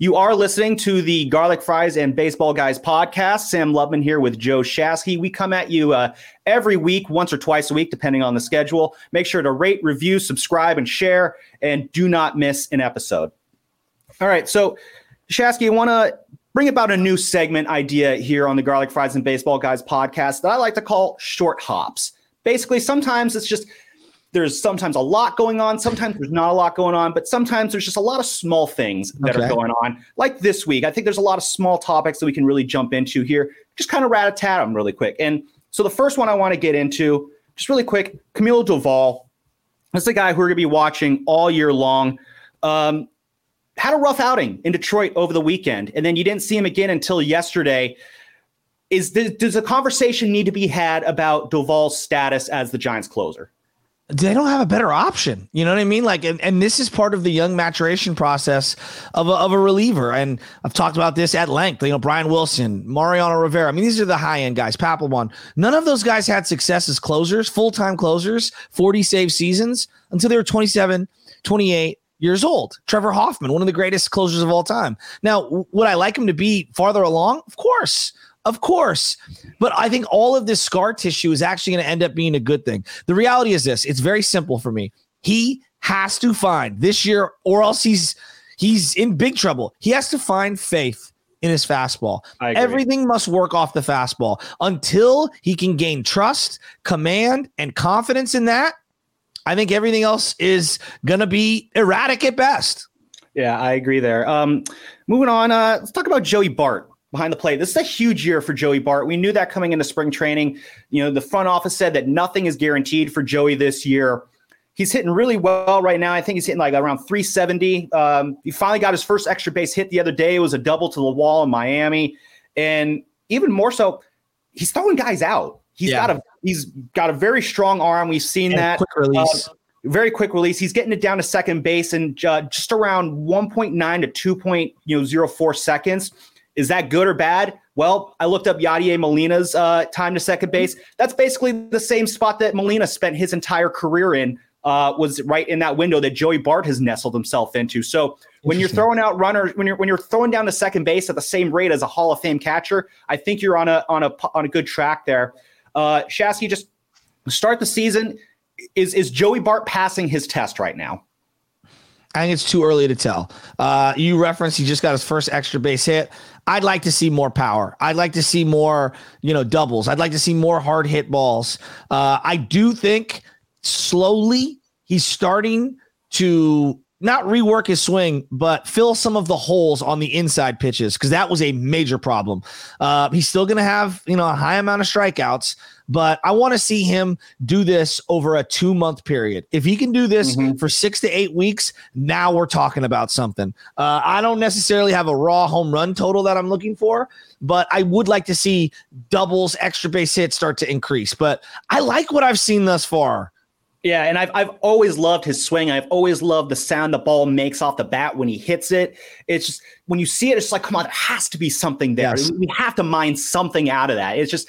You are listening to the Garlic Fries and Baseball Guys podcast. Sam Lubman here with Joe Shasky. We come at you uh, every week, once or twice a week, depending on the schedule. Make sure to rate, review, subscribe, and share, and do not miss an episode. All right, so Shasky, I want to bring about a new segment idea here on the Garlic Fries and Baseball Guys podcast that I like to call short hops. Basically, sometimes it's just there's sometimes a lot going on, sometimes there's not a lot going on, but sometimes there's just a lot of small things that okay. are going on. Like this week, I think there's a lot of small topics that we can really jump into here. Just kind of rat a tat them really quick. And so the first one I want to get into, just really quick, Camilo Doval. That's the guy who we're going to be watching all year long. Um, had a rough outing in Detroit over the weekend, and then you didn't see him again until yesterday. Is the, does a conversation need to be had about Doval's status as the Giants closer? They don't have a better option. You know what I mean? Like, and, and this is part of the young maturation process of a, of a reliever. And I've talked about this at length. You know, Brian Wilson, Mariano Rivera. I mean, these are the high end guys. Papelbon. None of those guys had success as closers, full time closers, 40 save seasons until they were 27, 28 years old. Trevor Hoffman, one of the greatest closers of all time. Now, would I like him to be farther along? Of course. Of course. But I think all of this scar tissue is actually going to end up being a good thing. The reality is this it's very simple for me. He has to find this year, or else he's he's in big trouble. He has to find faith in his fastball. Everything must work off the fastball until he can gain trust, command, and confidence in that. I think everything else is going to be erratic at best. Yeah, I agree there. Um, moving on, uh, let's talk about Joey Bart behind the plate. This is a huge year for Joey Bart. We knew that coming into spring training. You know, the front office said that nothing is guaranteed for Joey this year. He's hitting really well right now. I think he's hitting like around 370. Um, he finally got his first extra base hit the other day. It was a double to the wall in Miami, and even more so, he's throwing guys out. He's yeah. got a he's got a very strong arm. We've seen and that quick release. Uh, very quick release. He's getting it down to second base in uh, just around 1.9 to 2.04 seconds. Is that good or bad? Well, I looked up Yadier Molina's uh, time to second base. That's basically the same spot that Molina spent his entire career in. Uh, was right in that window that Joey Bart has nestled himself into. So when you're throwing out runners, when you're when you're throwing down to second base at the same rate as a Hall of Fame catcher, I think you're on a on a on a good track there. Uh, Shasky, just start the season. Is is Joey Bart passing his test right now? I think it's too early to tell. Uh, you referenced he just got his first extra base hit. I'd like to see more power. I'd like to see more, you know, doubles. I'd like to see more hard hit balls. Uh, I do think slowly he's starting to not rework his swing, but fill some of the holes on the inside pitches because that was a major problem. Uh, he's still going to have you know a high amount of strikeouts, but I want to see him do this over a two month period. If he can do this mm-hmm. for six to eight weeks, now we're talking about something. Uh, I don't necessarily have a raw home run total that I'm looking for, but I would like to see doubles, extra base hits start to increase. But I like what I've seen thus far. Yeah, and I've I've always loved his swing. I've always loved the sound the ball makes off the bat when he hits it. It's just when you see it, it's like, come on, there has to be something there. Yes. We have to mine something out of that. It's just,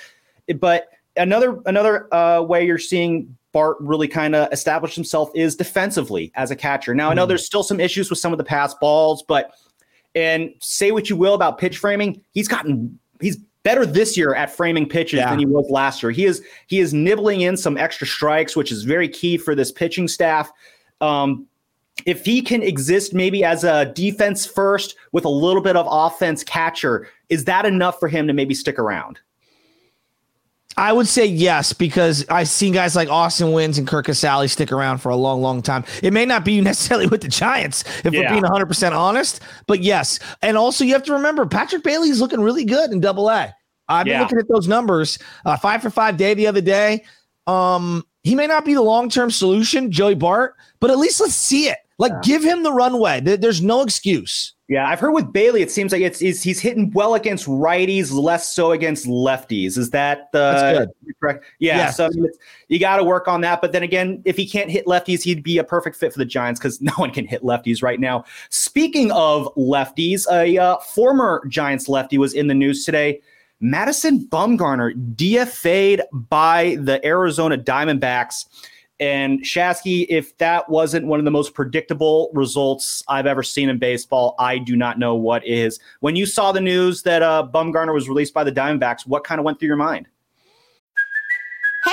but another another uh, way you're seeing Bart really kind of establish himself is defensively as a catcher. Now I know mm. there's still some issues with some of the pass balls, but and say what you will about pitch framing, he's gotten he's better this year at framing pitches yeah. than he was last year. He is he is nibbling in some extra strikes, which is very key for this pitching staff. Um, if he can exist maybe as a defense first with a little bit of offense catcher, is that enough for him to maybe stick around? I would say yes because I've seen guys like Austin Wynns and Curt Casali stick around for a long, long time. It may not be necessarily with the Giants, if yeah. we're being 100% honest, but yes. And also, you have to remember Patrick Bailey's looking really good in double A. I've been yeah. looking at those numbers. Uh, five for five day the other day. Um, he may not be the long term solution, Joey Bart, but at least let's see it. Like, yeah. give him the runway. There's no excuse. Yeah, I've heard with Bailey, it seems like it's, it's, he's hitting well against righties, less so against lefties. Is that the correct? Yeah, so you got to work on that. But then again, if he can't hit lefties, he'd be a perfect fit for the Giants because no one can hit lefties right now. Speaking of lefties, a uh, former Giants lefty was in the news today. Madison Bumgarner DFA'd by the Arizona Diamondbacks. And Shasky, if that wasn't one of the most predictable results I've ever seen in baseball, I do not know what is. When you saw the news that uh, Bumgarner was released by the Diamondbacks, what kind of went through your mind?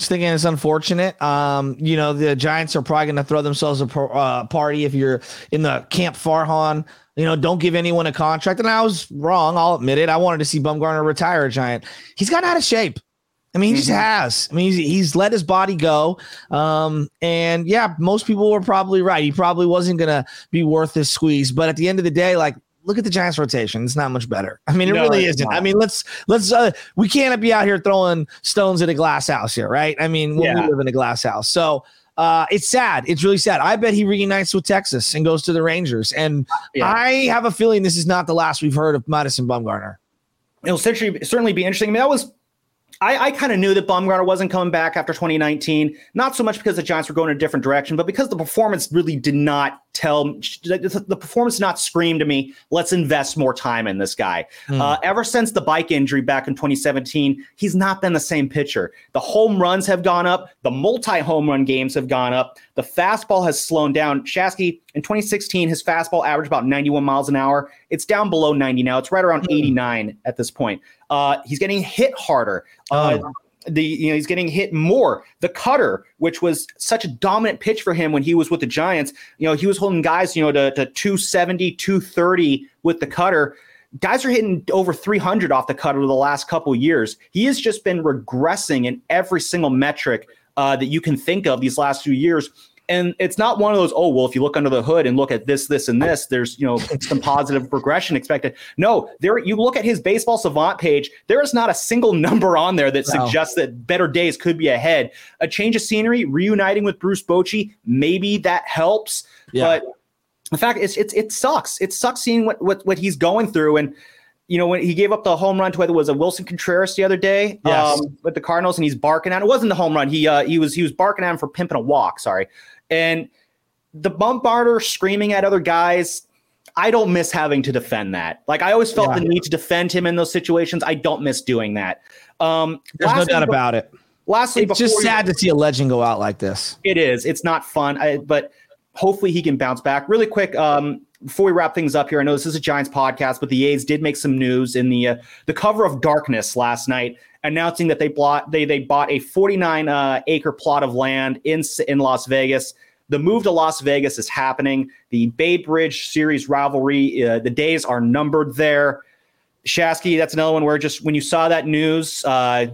Just thinking it's unfortunate. Um, you know, the Giants are probably going to throw themselves a uh, party if you're in the Camp Farhan. You know, don't give anyone a contract. And I was wrong. I'll admit it. I wanted to see Bumgarner retire a Giant. He's gotten out of shape. I mean, he mm-hmm. just has. I mean, he's, he's let his body go. Um, and yeah, most people were probably right. He probably wasn't going to be worth this squeeze. But at the end of the day, like look at the Giants rotation. It's not much better. I mean, it no, really isn't. Not. I mean, let's let's uh, we can't be out here throwing stones at a glass house here, right? I mean, yeah. we live in a glass house. So uh, it's sad. It's really sad. I bet he reunites with Texas and goes to the Rangers. And yeah. I have a feeling this is not the last we've heard of Madison Bumgarner. It'll certainly certainly be interesting. I mean, that was I, I kind of knew that Bumgarner wasn't coming back after 2019, not so much because the Giants were going in a different direction, but because the performance really did not tell the, the performance did not scream to me, let's invest more time in this guy. Mm. Uh, ever since the bike injury back in 2017, he's not been the same pitcher. The home runs have gone up, the multi home run games have gone up, the fastball has slowed down. Shasky, in 2016, his fastball averaged about 91 miles an hour. It's down below 90 now. It's right around mm. 89 at this point. Uh, he's getting hit harder. Uh, oh. the you know he's getting hit more. The cutter, which was such a dominant pitch for him when he was with the Giants, you know he was holding guys you know to, to 270, 230 with the cutter. Guys are hitting over 300 off the cutter the last couple years. He has just been regressing in every single metric uh, that you can think of these last few years and it's not one of those oh well if you look under the hood and look at this this and this there's you know some positive progression expected no there you look at his baseball savant page there is not a single number on there that wow. suggests that better days could be ahead a change of scenery reuniting with bruce bochy maybe that helps yeah. but the fact is it's it sucks it sucks seeing what what, what he's going through and you know, when he gave up the home run to whether it was a Willson Contreras the other day yes. um, with the Cardinals, and he's barking at it wasn't the home run. He uh, he was he was barking at him for pimping a walk. Sorry, and the Bumgarner screaming at other guys, I don't miss having to defend that. Like I always felt yeah. the need to defend him in those situations. I don't miss doing that. Um, There's no doubt about it. Lastly, it's just sad you, to see a legend go out like this. It is. It's not fun, I, but hopefully he can bounce back. Really quick, um, before we wrap things up here, I know this is a Giants podcast, but the A's did make some news in the uh, the cover of Darkness last night, announcing that they bought they they bought a 49 uh, acre plot of land in in Las Vegas. The move to Las Vegas is happening. The Bay Bridge Series rivalry, uh, the days are numbered there. Shasky, that's another one where just when you saw that news, uh,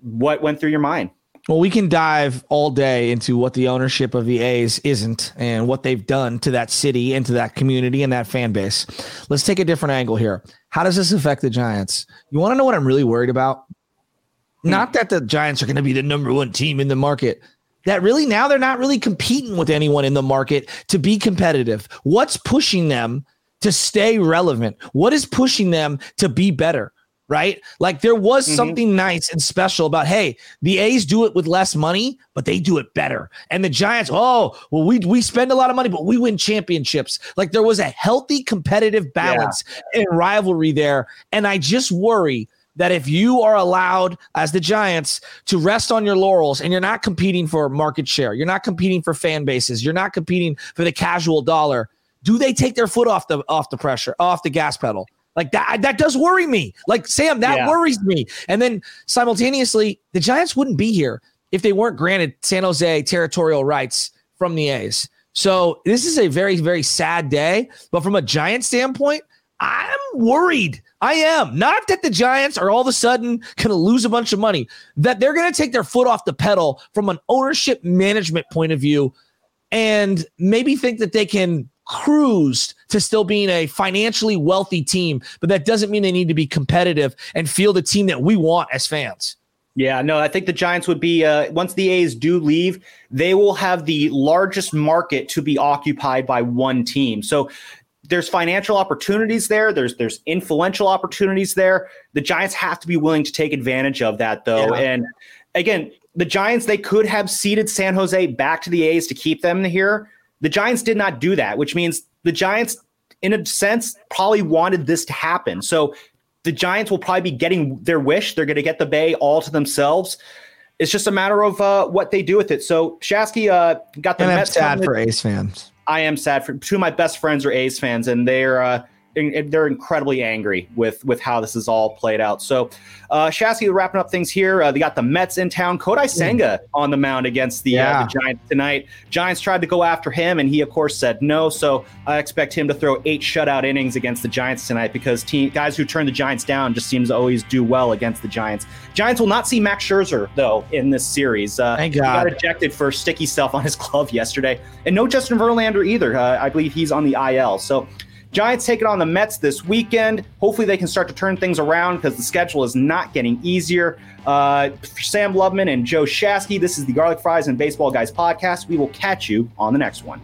what went through your mind? Well, we can dive all day into what the ownership of the A's isn't and what they've done to that city and to that community and that fan base. Let's take a different angle here. How does this affect the Giants? You want to know what I'm really worried about? Hmm. Not that the Giants are going to be the number one team in the market. That really now they're not really competing with anyone in the market to be competitive. What's pushing them to stay relevant? What is pushing them to be better? Right? Like there was mm-hmm. something nice and special about, hey, the A's do it with less money, but they do it better. And the Giants, oh, well, we we spend a lot of money, but we win championships. Like there was a healthy competitive balance yeah. and rivalry there. And I just worry that if you are allowed as the Giants to rest on your laurels and you're not competing for market share, you're not competing for fan bases, you're not competing for the casual dollar, do they take their foot off the off the pressure, off the gas pedal? Like that, that does worry me. Like Sam, that yeah. worries me. And then simultaneously, the Giants wouldn't be here if they weren't granted San Jose territorial rights from the A's. So this is a very, very sad day. But from a Giant standpoint, I'm worried. I am. Not that the Giants are all of a sudden going to lose a bunch of money, that they're going to take their foot off the pedal from an ownership management point of view and maybe think that they can cruised to still being a financially wealthy team, but that doesn't mean they need to be competitive and feel the team that we want as fans. Yeah, no, I think the Giants would be uh, once the A's do leave, they will have the largest market to be occupied by one team. So there's financial opportunities there. There's there's influential opportunities there. The Giants have to be willing to take advantage of that, though. Yeah. And again, the Giants they could have ceded San Jose back to the A's to keep them here. The Giants did not do that, which means the Giants, in a sense, probably wanted this to happen. So the Giants will probably be getting their wish. They're going to get the Bay all to themselves. It's just a matter of uh, what they do with it. So Shasky uh, got the and Mets. I'm sad for A's fans. I am sad for two of my best friends are A's fans, and they're uh, they're incredibly angry with with how this is all played out. So, uh, Shasky, wrapping up things here. Uh, they got the Mets in town. Kodai Senga on the mound against the, yeah. uh, the Giants tonight. Giants tried to go after him, and he of course said no. So I expect him to throw eight shutout innings against the Giants tonight because team guys who turn the Giants down just seems to always do well against the Giants. Giants will not see Max Scherzer though in this series. Uh, Thank God. He got ejected for sticky stuff on his glove yesterday, and no Justin Verlander either. Uh, I believe he's on the IL. So. Giants taking on the Mets this weekend. Hopefully, they can start to turn things around because the schedule is not getting easier. Uh, Sam Lubman and Joe Shasky, this is the Garlic Fries and Baseball Guys podcast. We will catch you on the next one.